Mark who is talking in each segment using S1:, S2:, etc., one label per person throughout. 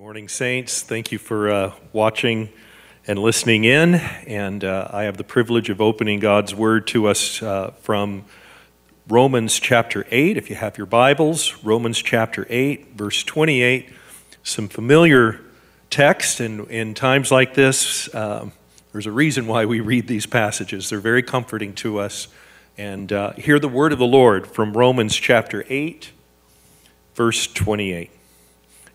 S1: morning, Saints. Thank you for uh, watching and listening in. And uh, I have the privilege of opening God's Word to us uh, from Romans chapter 8. If you have your Bibles, Romans chapter 8, verse 28. Some familiar text, and in times like this, um, there's a reason why we read these passages. They're very comforting to us. And uh, hear the word of the Lord from Romans chapter 8, verse 28.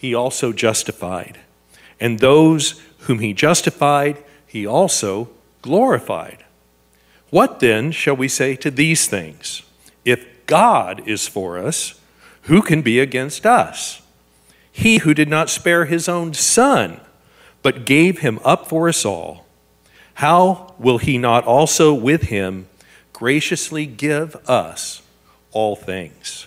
S1: he also justified. And those whom he justified, he also glorified. What then shall we say to these things? If God is for us, who can be against us? He who did not spare his own son, but gave him up for us all, how will he not also with him graciously give us all things?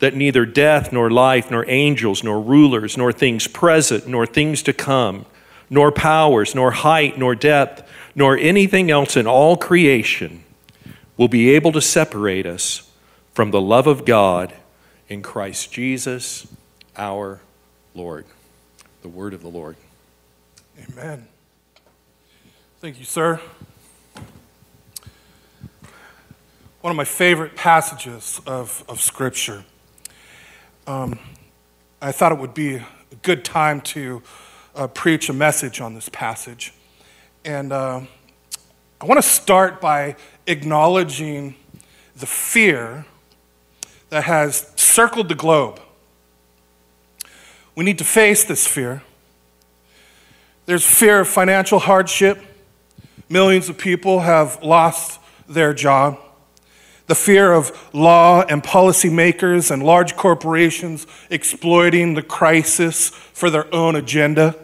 S1: that neither death, nor life, nor angels, nor rulers, nor things present, nor things to come, nor powers, nor height, nor depth, nor anything else in all creation will be able to separate us from the love of God in Christ Jesus our Lord. The word of the Lord.
S2: Amen. Thank you, sir. One of my favorite passages of, of Scripture um, I thought it would be a good time to uh, preach a message on this passage. And uh, I want to start by acknowledging the fear that has circled the globe. We need to face this fear. There's fear of financial hardship. Millions of people have lost their job the fear of law and policymakers and large corporations exploiting the crisis for their own agenda,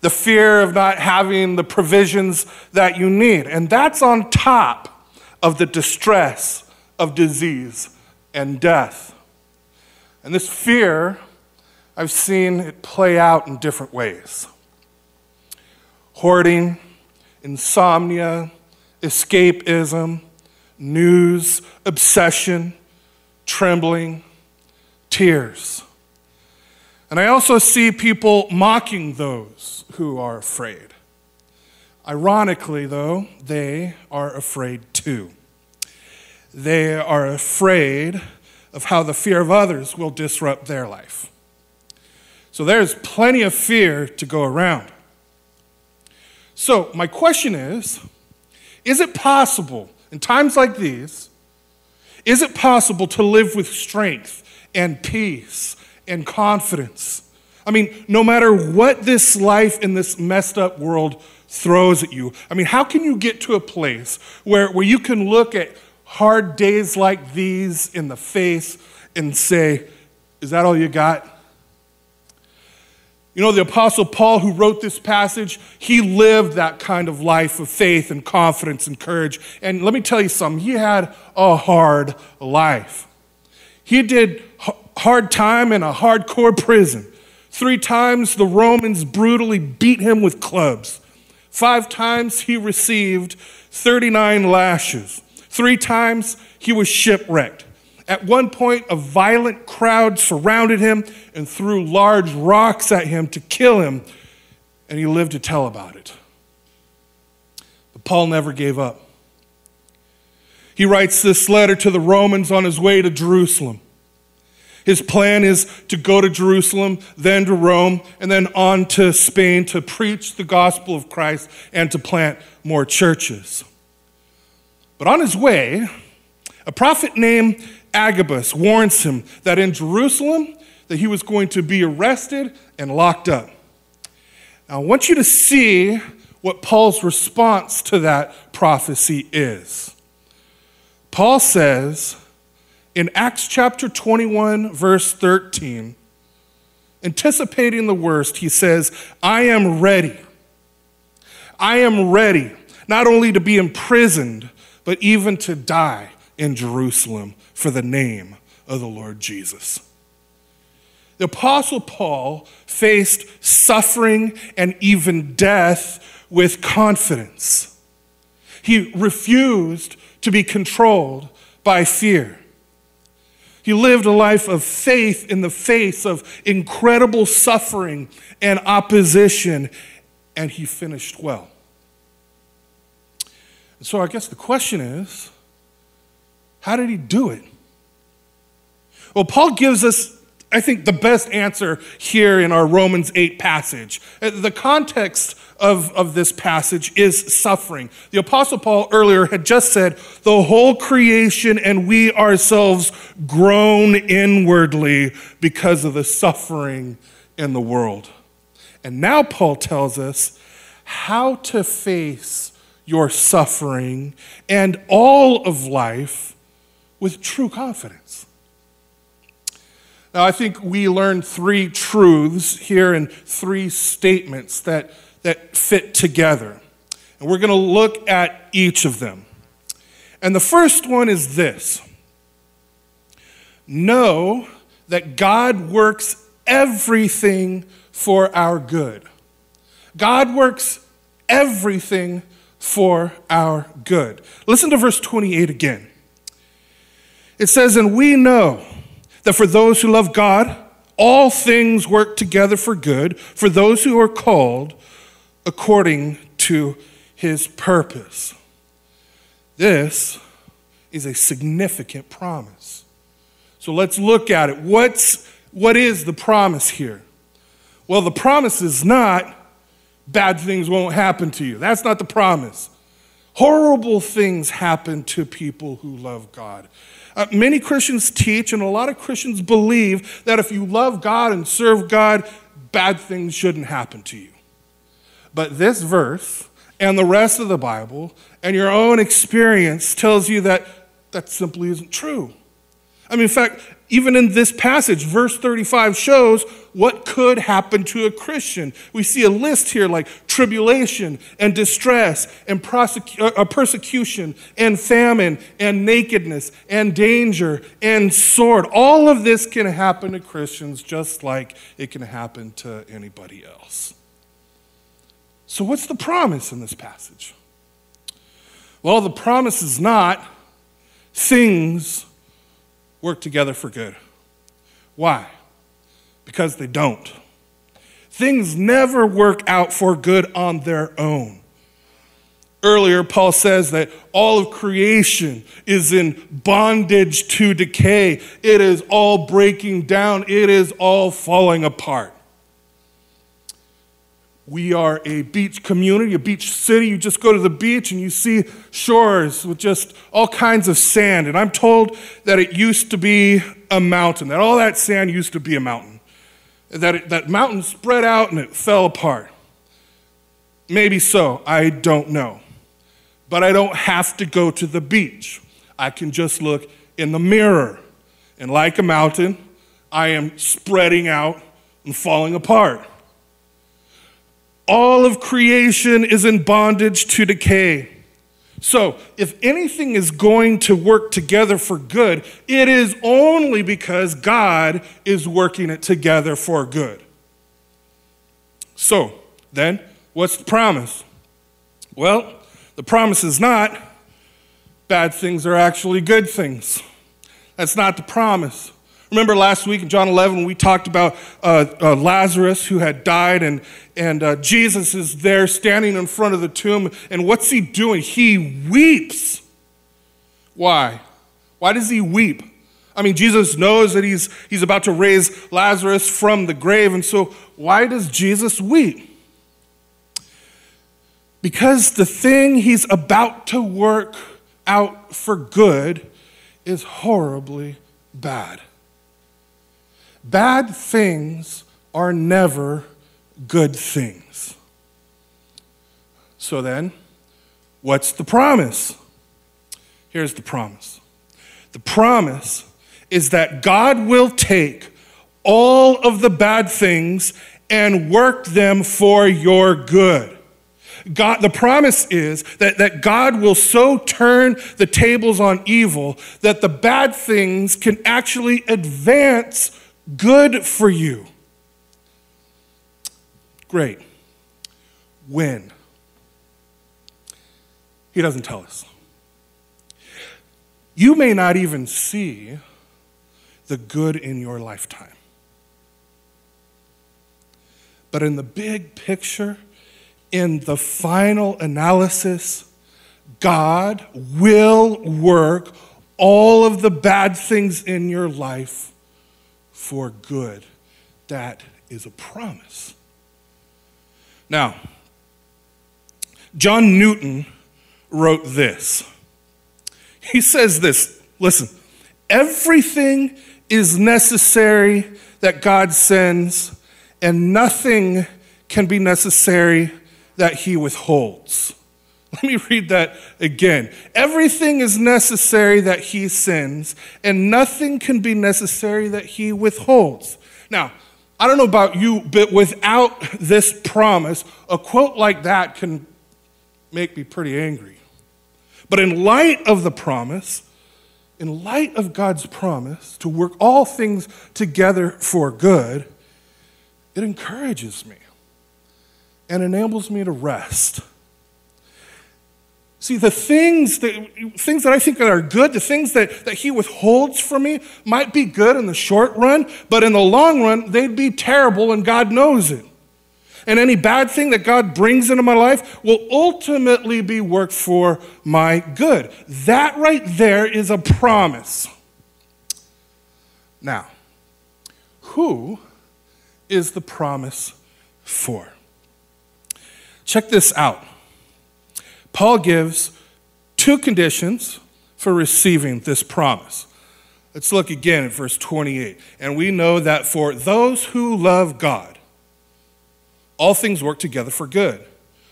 S2: the fear of not having the provisions that you need. And that's on top of the distress of disease and death. And this fear, I've seen it play out in different ways hoarding, insomnia, escapism news, obsession, trembling, tears. And I also see people mocking those who are afraid. Ironically, though, they are afraid too. They are afraid of how the fear of others will disrupt their life. So there's plenty of fear to go around. So, my question is is it possible in times like these, is it possible to live with strength and peace and confidence? I mean, no matter what this life in this messed up world throws at you, I mean, how can you get to a place where, where you can look at hard days like these in the face and say, Is that all you got? You know, the Apostle Paul, who wrote this passage, he lived that kind of life of faith and confidence and courage. And let me tell you something, he had a hard life. He did hard time in a hardcore prison. Three times the Romans brutally beat him with clubs. Five times he received 39 lashes. Three times he was shipwrecked. At one point, a violent crowd surrounded him and threw large rocks at him to kill him, and he lived to tell about it. But Paul never gave up. He writes this letter to the Romans on his way to Jerusalem. His plan is to go to Jerusalem, then to Rome, and then on to Spain to preach the gospel of Christ and to plant more churches. But on his way, a prophet named Agabus warns him that in Jerusalem that he was going to be arrested and locked up. Now, I want you to see what Paul's response to that prophecy is. Paul says in Acts chapter 21, verse 13, anticipating the worst, he says, I am ready. I am ready not only to be imprisoned, but even to die in Jerusalem for the name of the Lord Jesus. The Apostle Paul faced suffering and even death with confidence. He refused to be controlled by fear. He lived a life of faith in the face of incredible suffering and opposition, and he finished well. So I guess the question is how did he do it? Well, Paul gives us, I think, the best answer here in our Romans 8 passage. Uh, the context of, of this passage is suffering. The Apostle Paul earlier had just said, the whole creation and we ourselves groan inwardly because of the suffering in the world. And now Paul tells us how to face your suffering and all of life with true confidence. Now, I think we learned three truths here in three statements that, that fit together. And we're going to look at each of them. And the first one is this Know that God works everything for our good. God works everything for our good. Listen to verse 28 again. It says, And we know that for those who love God, all things work together for good, for those who are called according to his purpose. This is a significant promise. So let's look at it. What's, what is the promise here? Well, the promise is not bad things won't happen to you. That's not the promise. Horrible things happen to people who love God. Uh, many Christians teach, and a lot of Christians believe, that if you love God and serve God, bad things shouldn't happen to you. But this verse and the rest of the Bible and your own experience tells you that that simply isn't true. I mean, in fact, even in this passage, verse 35 shows what could happen to a Christian. We see a list here like tribulation and distress and uh, uh, persecution and famine and nakedness and danger and sword. All of this can happen to Christians just like it can happen to anybody else. So, what's the promise in this passage? Well, the promise is not things work together for good. Why? Because they don't. Things never work out for good on their own. Earlier, Paul says that all of creation is in bondage to decay. It is all breaking down, it is all falling apart. We are a beach community, a beach city. You just go to the beach and you see shores with just all kinds of sand. And I'm told that it used to be a mountain, that all that sand used to be a mountain. That it, that mountain spread out and it fell apart. Maybe so, I don't know. But I don't have to go to the beach. I can just look in the mirror. And like a mountain, I am spreading out and falling apart. All of creation is in bondage to decay. So, if anything is going to work together for good, it is only because God is working it together for good. So, then, what's the promise? Well, the promise is not bad things are actually good things. That's not the promise. Remember last week in John 11 when we talked about uh, uh, Lazarus who had died, and, and uh, Jesus is there standing in front of the tomb, and what's he doing? He weeps. Why? Why does he weep? I mean, Jesus knows that he's, he's about to raise Lazarus from the grave, and so why does Jesus weep? Because the thing he's about to work out for good is horribly bad. Bad things are never good things. So then, what's the promise? Here's the promise the promise is that God will take all of the bad things and work them for your good. God, the promise is that, that God will so turn the tables on evil that the bad things can actually advance good for you. Great. When? He doesn't tell us. You may not even see the good in your lifetime. But in the big picture, in the final analysis, God will work all of the bad things in your life for good. That is a promise. Now, John Newton wrote this. He says this listen, everything is necessary that God sends, and nothing can be necessary that He withholds. Let me read that again. Everything is necessary that He sends, and nothing can be necessary that He withholds. Now, I don't know about you, but without this promise, a quote like that can make me pretty angry. But in light of the promise, in light of God's promise to work all things together for good, it encourages me and enables me to rest. See, the things that, things that I think are good, the things that, that he withholds from me, might be good in the short run, but in the long run, they'd be terrible, and God knows it. And any bad thing that God brings into my life will ultimately be worked for my good. That right there is a promise. Now, who is the promise for? Check this out. Paul gives two conditions for receiving this promise. Let's look again at verse 28. And we know that for those who love God, all things work together for good,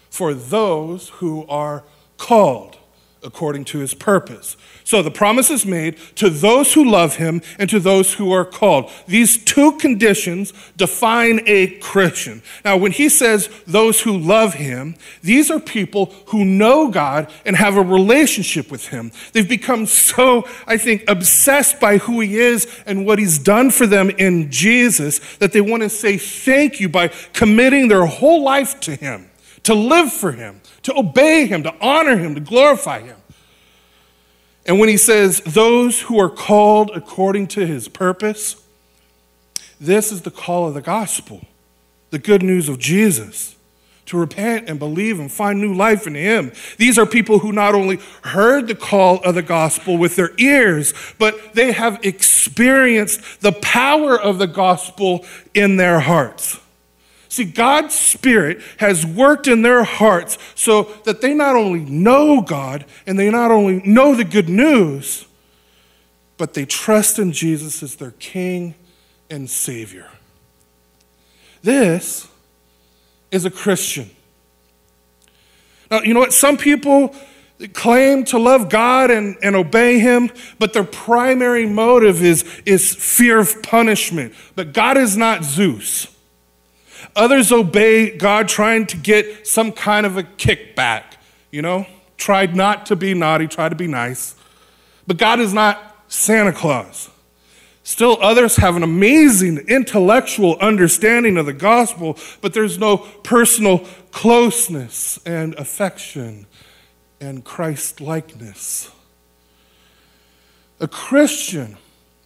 S2: for those who are called according to his purpose. So the promise is made to those who love him and to those who are called. These two conditions define a Christian. Now, when he says those who love him, these are people who know God and have a relationship with him. They've become so, I think, obsessed by who he is and what he's done for them in Jesus that they want to say thank you by committing their whole life to him, to live for him to obey him, to honor him, to glorify him. And when he says, those who are called according to his purpose, this is the call of the gospel, the good news of Jesus to repent and believe and find new life in Him. These are people who not only heard the call of the gospel with their ears, but they have experienced the power of the gospel in their hearts. See, God's Spirit has worked in their hearts so that they not only know God and they not only know the good news, but they trust in Jesus as their King and Savior. This is a Christian. Now, you know what? Some people claim to love God and, and obey Him, but their primary motive is, is fear of punishment. But God is not Zeus. Others obey God trying to get some kind of a kickback, you know? Tried not to be naughty, try to be nice. But God is not Santa Claus. Still, others have an amazing intellectual understanding of the gospel, but there's no personal closeness and affection and Christ likeness. A Christian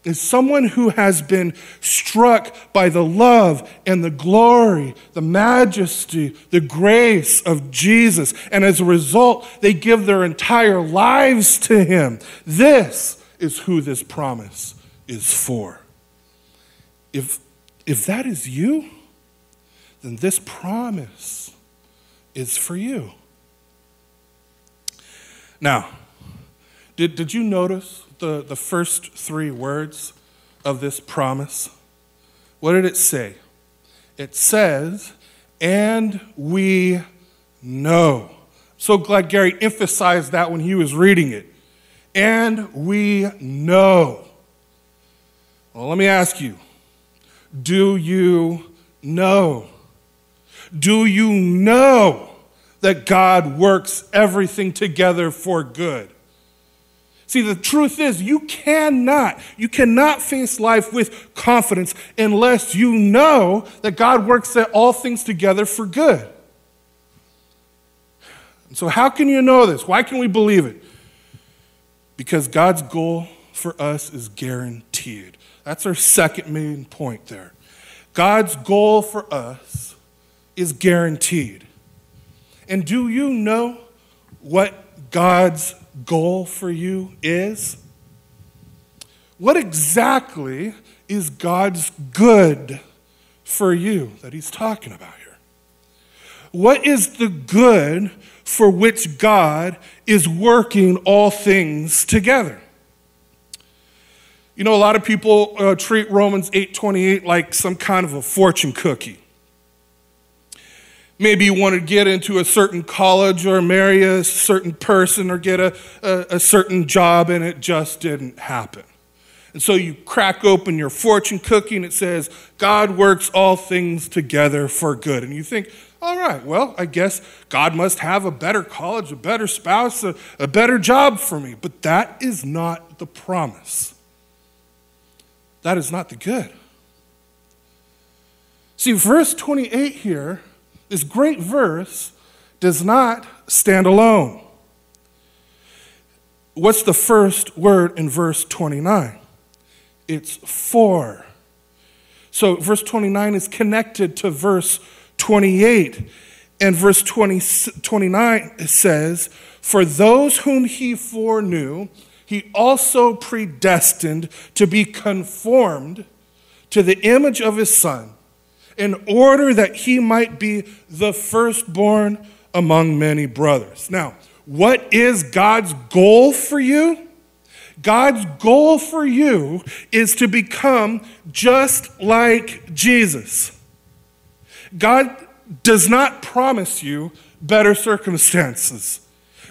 S2: is someone who has been struck by the love and the glory, the majesty, the grace of Jesus. And as a result, they give their entire lives to Him. This is who this promise is for. If, if that is you, then this promise is for you. Now, did, did you notice the, the first three words of this promise? What did it say? It says, and we know. So glad Gary emphasized that when he was reading it. And we know. Well, let me ask you do you know? Do you know that God works everything together for good? See, the truth is, you cannot, you cannot face life with confidence unless you know that God works all things together for good. So, how can you know this? Why can we believe it? Because God's goal for us is guaranteed. That's our second main point there. God's goal for us is guaranteed. And do you know what God's goal for you is? What exactly is God's good for you that He's talking about here? What is the good for which God is working all things together? You know, a lot of people uh, treat Romans 8:28 like some kind of a fortune cookie. Maybe you want to get into a certain college or marry a certain person or get a, a, a certain job, and it just didn't happen. And so you crack open your fortune cookie and it says, God works all things together for good. And you think, all right, well, I guess God must have a better college, a better spouse, a, a better job for me. But that is not the promise. That is not the good. See, verse 28 here this great verse does not stand alone. What's the first word in verse 29? It's for. So verse 29 is connected to verse 28. And verse 20, 29 says, For those whom he foreknew, he also predestined to be conformed to the image of his son in order that he might be the firstborn among many brothers. Now, what is God's goal for you? God's goal for you is to become just like Jesus. God does not promise you better circumstances.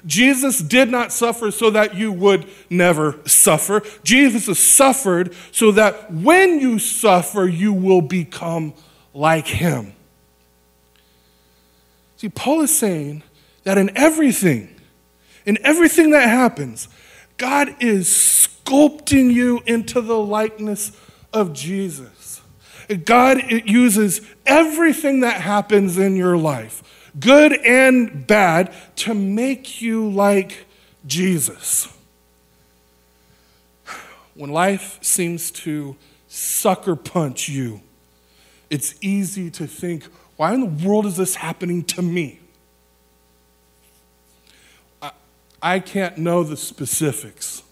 S2: Jesus did not suffer so that you would never suffer. Jesus suffered so that when you suffer, you will become like him. See, Paul is saying that in everything, in everything that happens, God is sculpting you into the likeness of Jesus. God uses everything that happens in your life, good and bad, to make you like Jesus. When life seems to sucker punch you, it's easy to think, why in the world is this happening to me? I, I can't know the specifics,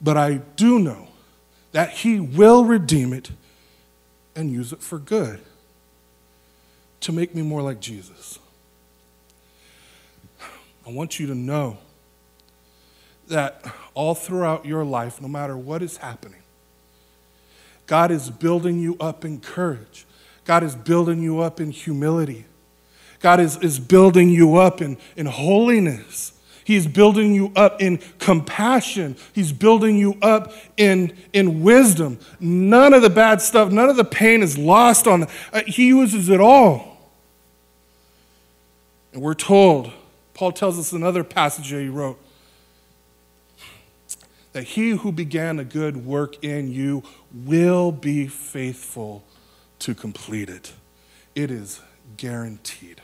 S2: but I do know that He will redeem it and use it for good to make me more like Jesus. I want you to know that all throughout your life, no matter what is happening, God is building you up in courage. God is building you up in humility. God is, is building you up in, in holiness. He's building you up in compassion. He's building you up in, in wisdom. None of the bad stuff, none of the pain is lost on. Uh, he uses it all. And we're told, Paul tells us another passage that he wrote, that he who began a good work in you will be faithful to complete it. It is guaranteed.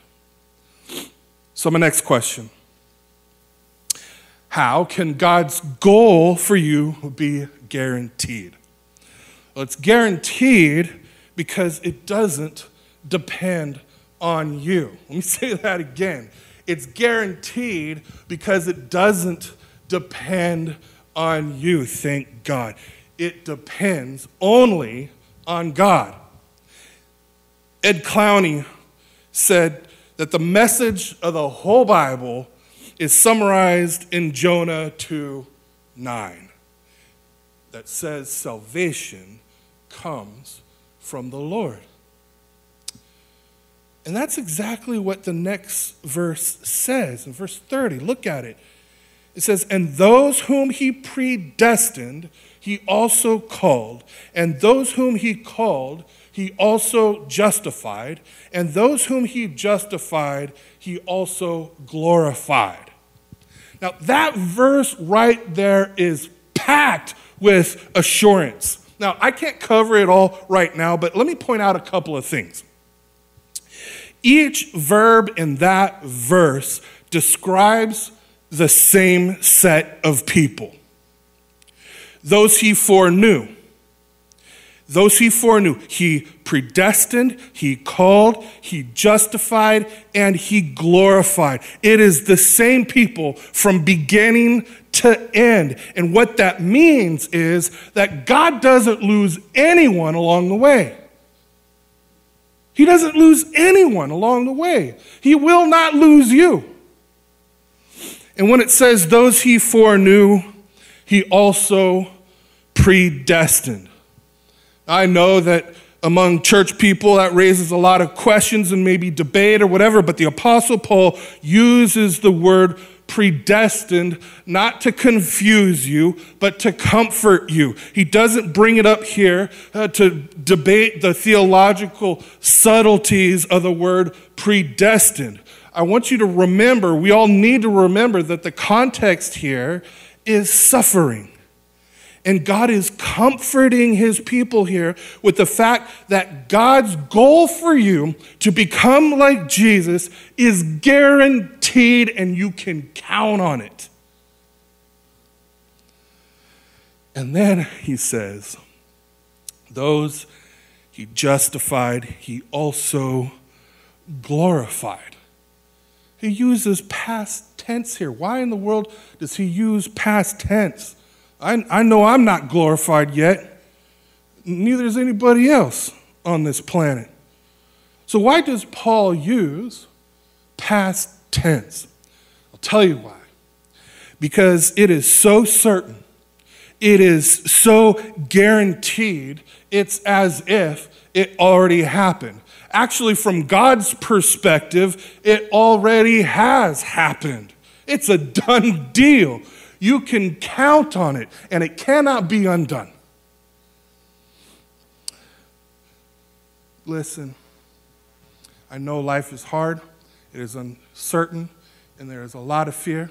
S2: So, my next question how can God's goal for you be guaranteed? Well, it's guaranteed because it doesn't depend on you. Let me say that again. It's guaranteed because it doesn't depend on you, thank God. It depends only on God. Ed Clowney said that the message of the whole Bible is summarized in Jonah 2 9, that says salvation comes from the Lord. And that's exactly what the next verse says. In verse 30, look at it. It says, And those whom he predestined, he also called. And those whom he called, he also justified. And those whom he justified, he also glorified. Now, that verse right there is packed with assurance. Now, I can't cover it all right now, but let me point out a couple of things. Each verb in that verse describes the same set of people. Those he foreknew. Those he foreknew, he predestined, he called, he justified, and he glorified. It is the same people from beginning to end. And what that means is that God doesn't lose anyone along the way. He doesn't lose anyone along the way. He will not lose you. And when it says those he foreknew, he also predestined. I know that among church people that raises a lot of questions and maybe debate or whatever, but the Apostle Paul uses the word predestined not to confuse you, but to comfort you. He doesn't bring it up here uh, to debate the theological subtleties of the word predestined. I want you to remember, we all need to remember that the context here is suffering. And God is comforting his people here with the fact that God's goal for you to become like Jesus is guaranteed and you can count on it. And then he says, Those he justified, he also glorified. He uses past tense here. Why in the world does he use past tense? I, I know I'm not glorified yet. Neither is anybody else on this planet. So, why does Paul use past tense? I'll tell you why. Because it is so certain, it is so guaranteed, it's as if it already happened. Actually, from God's perspective, it already has happened. It's a done deal. You can count on it, and it cannot be undone. Listen, I know life is hard, it is uncertain, and there is a lot of fear.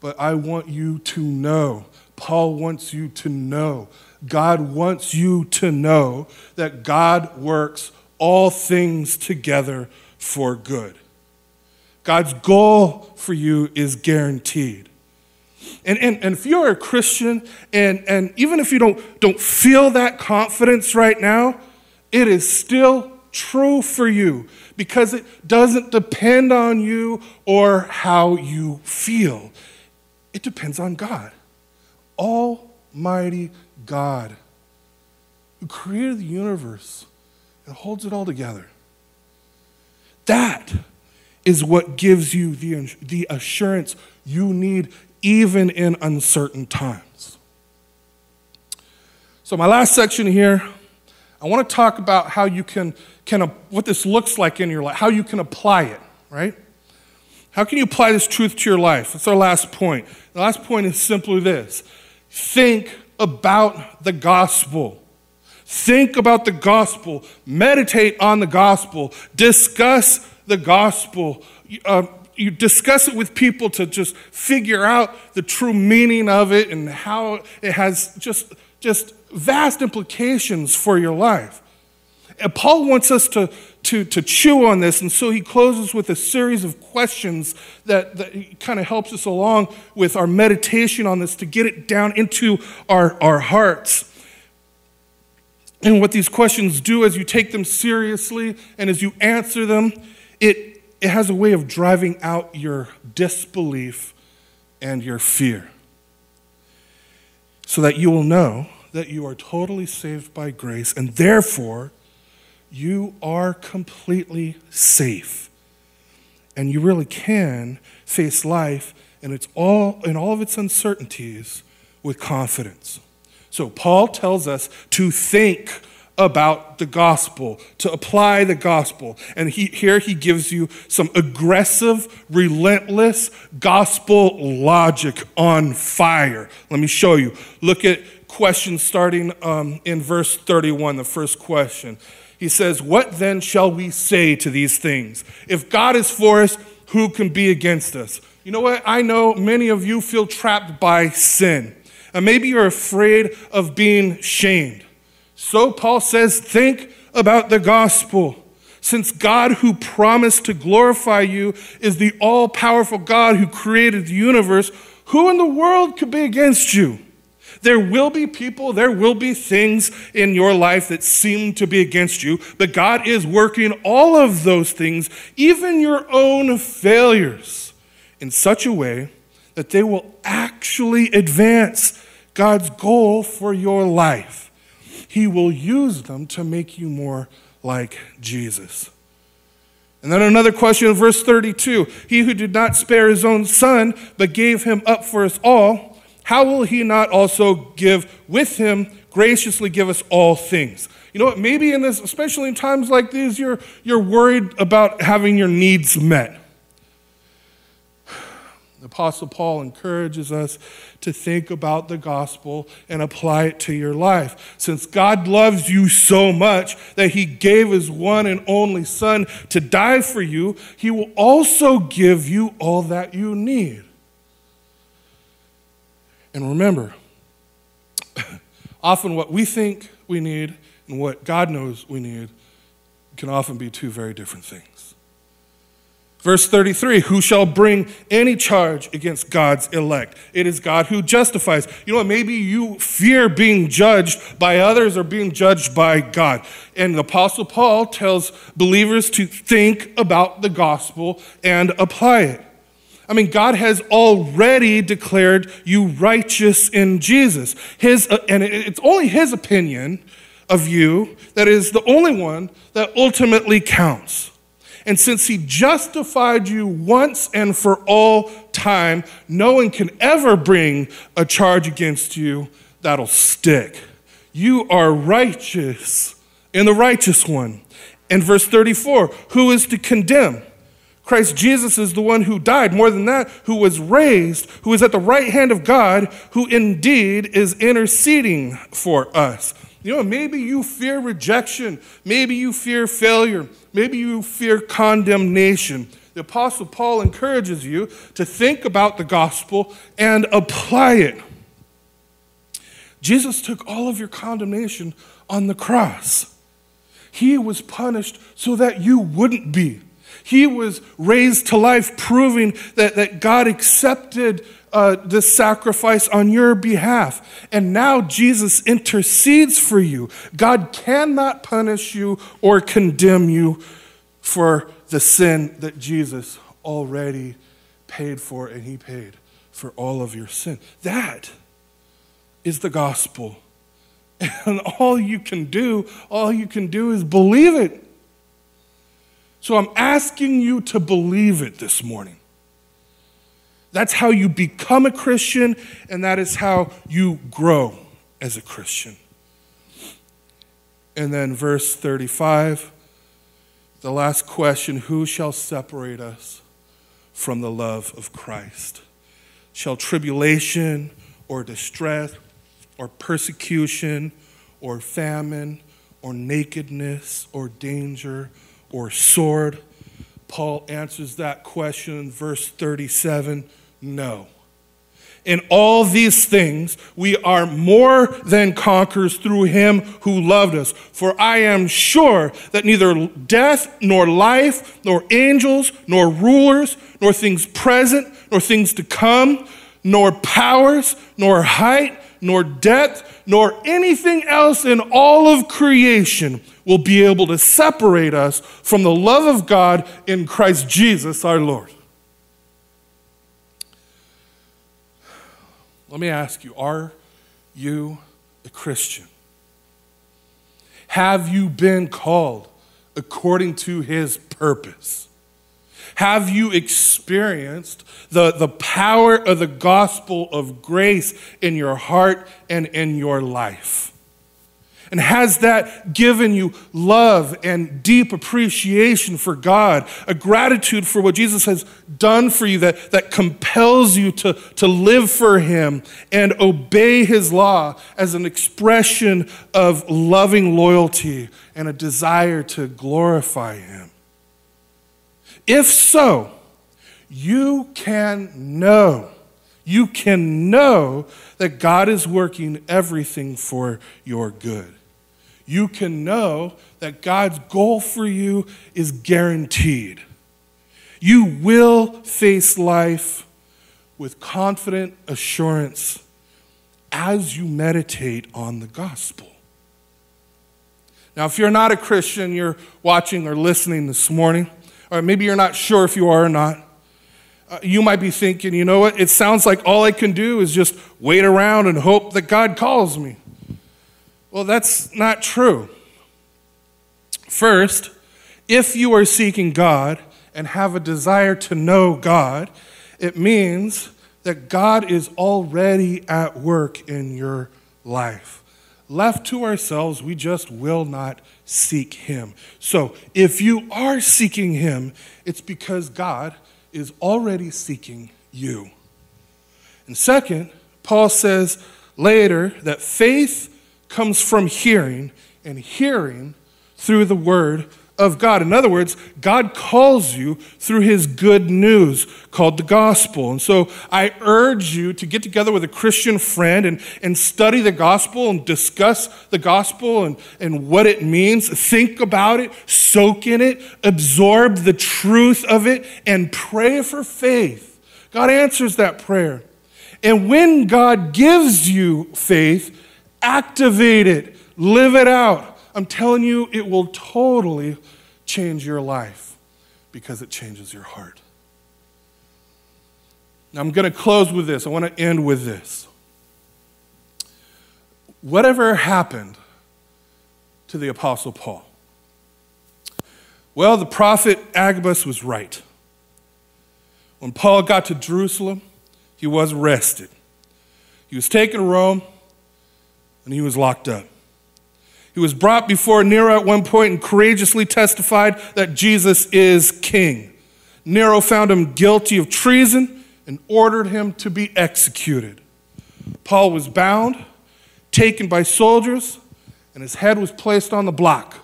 S2: But I want you to know, Paul wants you to know, God wants you to know that God works all things together for good. God's goal for you is guaranteed. And, and, and if you're a Christian, and, and even if you don't, don't feel that confidence right now, it is still true for you because it doesn't depend on you or how you feel. It depends on God, Almighty God, who created the universe and holds it all together. That is what gives you the, the assurance you need even in uncertain times. So, my last section here, I want to talk about how you can, can what this looks like in your life, how you can apply it, right? How can you apply this truth to your life? That's our last point. The last point is simply this think about the gospel. Think about the gospel. Meditate on the gospel. Discuss the gospel. Uh, you discuss it with people to just figure out the true meaning of it and how it has just, just vast implications for your life. Uh, Paul wants us to, to, to chew on this, and so he closes with a series of questions that, that kind of helps us along with our meditation on this to get it down into our, our hearts. And what these questions do as you take them seriously and as you answer them, it, it has a way of driving out your disbelief and your fear. So that you will know that you are totally saved by grace and therefore you are completely safe. And you really can face life and it's all in all of its uncertainties with confidence. So, Paul tells us to think about the gospel, to apply the gospel. And he, here he gives you some aggressive, relentless gospel logic on fire. Let me show you. Look at questions starting um, in verse 31, the first question. He says, What then shall we say to these things? If God is for us, who can be against us? You know what? I know many of you feel trapped by sin. And maybe you're afraid of being shamed. So Paul says, think about the gospel. Since God, who promised to glorify you, is the all powerful God who created the universe, who in the world could be against you? There will be people, there will be things in your life that seem to be against you, but God is working all of those things, even your own failures, in such a way that they will actually advance God's goal for your life. He will use them to make you more like Jesus. And then another question in verse 32 He who did not spare his own son, but gave him up for us all, how will he not also give with him, graciously give us all things? You know what? Maybe in this, especially in times like these, you're, you're worried about having your needs met. The Apostle Paul encourages us to think about the gospel and apply it to your life. Since God loves you so much that he gave his one and only Son to die for you, he will also give you all that you need. And remember, often what we think we need and what God knows we need can often be two very different things. Verse 33 Who shall bring any charge against God's elect? It is God who justifies. You know what? Maybe you fear being judged by others or being judged by God. And the Apostle Paul tells believers to think about the gospel and apply it. I mean, God has already declared you righteous in Jesus. His, uh, and it's only His opinion of you that is the only one that ultimately counts. And since he justified you once and for all time, no one can ever bring a charge against you that'll stick. You are righteous in the righteous one. And verse 34 who is to condemn? Christ Jesus is the one who died. More than that, who was raised, who is at the right hand of God, who indeed is interceding for us. You know, maybe you fear rejection. Maybe you fear failure. Maybe you fear condemnation. The Apostle Paul encourages you to think about the gospel and apply it. Jesus took all of your condemnation on the cross. He was punished so that you wouldn't be. He was raised to life, proving that, that God accepted uh, the sacrifice on your behalf. And now Jesus intercedes for you. God cannot punish you or condemn you for the sin that Jesus already paid for, and He paid for all of your sin. That is the gospel. And all you can do, all you can do is believe it. So I'm asking you to believe it this morning. That's how you become a Christian, and that is how you grow as a Christian. And then, verse 35, the last question Who shall separate us from the love of Christ? Shall tribulation or distress or persecution or famine or nakedness or danger or sword? Paul answers that question in verse 37 no. In all these things, we are more than conquerors through him who loved us. For I am sure that neither death, nor life, nor angels, nor rulers, nor things present, nor things to come, nor powers, nor height, nor depth, nor anything else in all of creation will be able to separate us from the love of God in Christ Jesus our Lord. Let me ask you are you a Christian? Have you been called according to his purpose? Have you experienced the, the power of the gospel of grace in your heart and in your life? And has that given you love and deep appreciation for God, a gratitude for what Jesus has done for you that, that compels you to, to live for Him and obey His law as an expression of loving loyalty and a desire to glorify Him? If so, you can know, you can know that God is working everything for your good you can know that God's goal for you is guaranteed. You will face life with confident assurance as you meditate on the gospel. Now, if you're not a Christian, you're watching or listening this morning, or maybe you're not sure if you are or not, uh, you might be thinking, you know what? It sounds like all I can do is just wait around and hope that God calls me. Well, that's not true. First, if you are seeking God and have a desire to know God, it means that God is already at work in your life. Left to ourselves, we just will not seek Him. So, if you are seeking Him, it's because God is already seeking you. And second, Paul says later that faith comes from hearing, and hearing through the word of God. In other words, God calls you through his good news called the gospel. And so I urge you to get together with a Christian friend and, and study the gospel and discuss the gospel and, and what it means. Think about it, soak in it, absorb the truth of it, and pray for faith. God answers that prayer. And when God gives you faith, Activate it, live it out. I'm telling you, it will totally change your life because it changes your heart. Now, I'm going to close with this. I want to end with this. Whatever happened to the Apostle Paul? Well, the prophet Agabus was right. When Paul got to Jerusalem, he was arrested. He was taken to Rome and he was locked up. He was brought before Nero at one point and courageously testified that Jesus is king. Nero found him guilty of treason and ordered him to be executed. Paul was bound, taken by soldiers, and his head was placed on the block.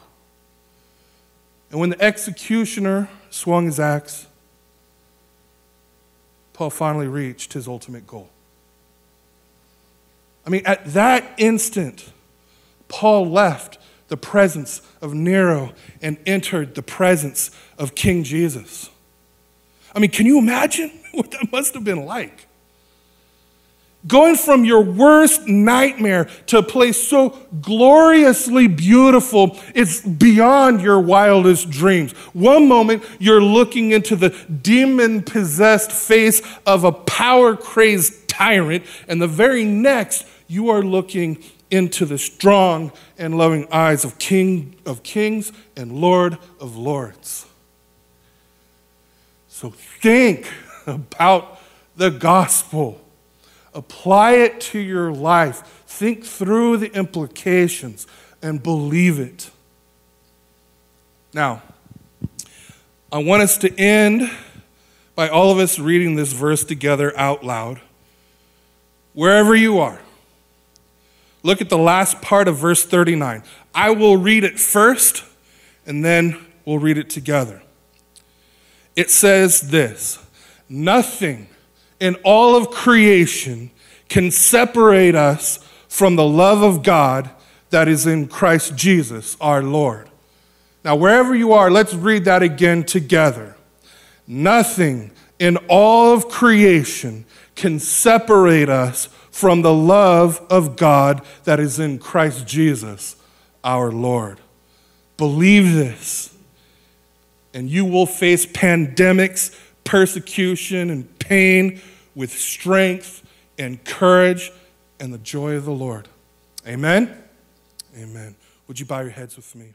S2: And when the executioner swung his axe, Paul finally reached his ultimate goal. I mean, at that instant, Paul left the presence of Nero and entered the presence of King Jesus. I mean, can you imagine what that must have been like? Going from your worst nightmare to a place so gloriously beautiful, it's beyond your wildest dreams. One moment, you're looking into the demon possessed face of a power crazed tyrant, and the very next, you are looking into the strong and loving eyes of King of Kings and Lord of Lords. So think about the gospel. Apply it to your life. Think through the implications and believe it. Now, I want us to end by all of us reading this verse together out loud. Wherever you are, Look at the last part of verse 39. I will read it first, and then we'll read it together. It says this Nothing in all of creation can separate us from the love of God that is in Christ Jesus our Lord. Now, wherever you are, let's read that again together. Nothing in all of creation can separate us from the love of God that is in Christ Jesus our Lord. Believe this, and you will face pandemics, persecution, and pain with strength and courage and the joy of the Lord. Amen? Amen. Would you bow your heads with me?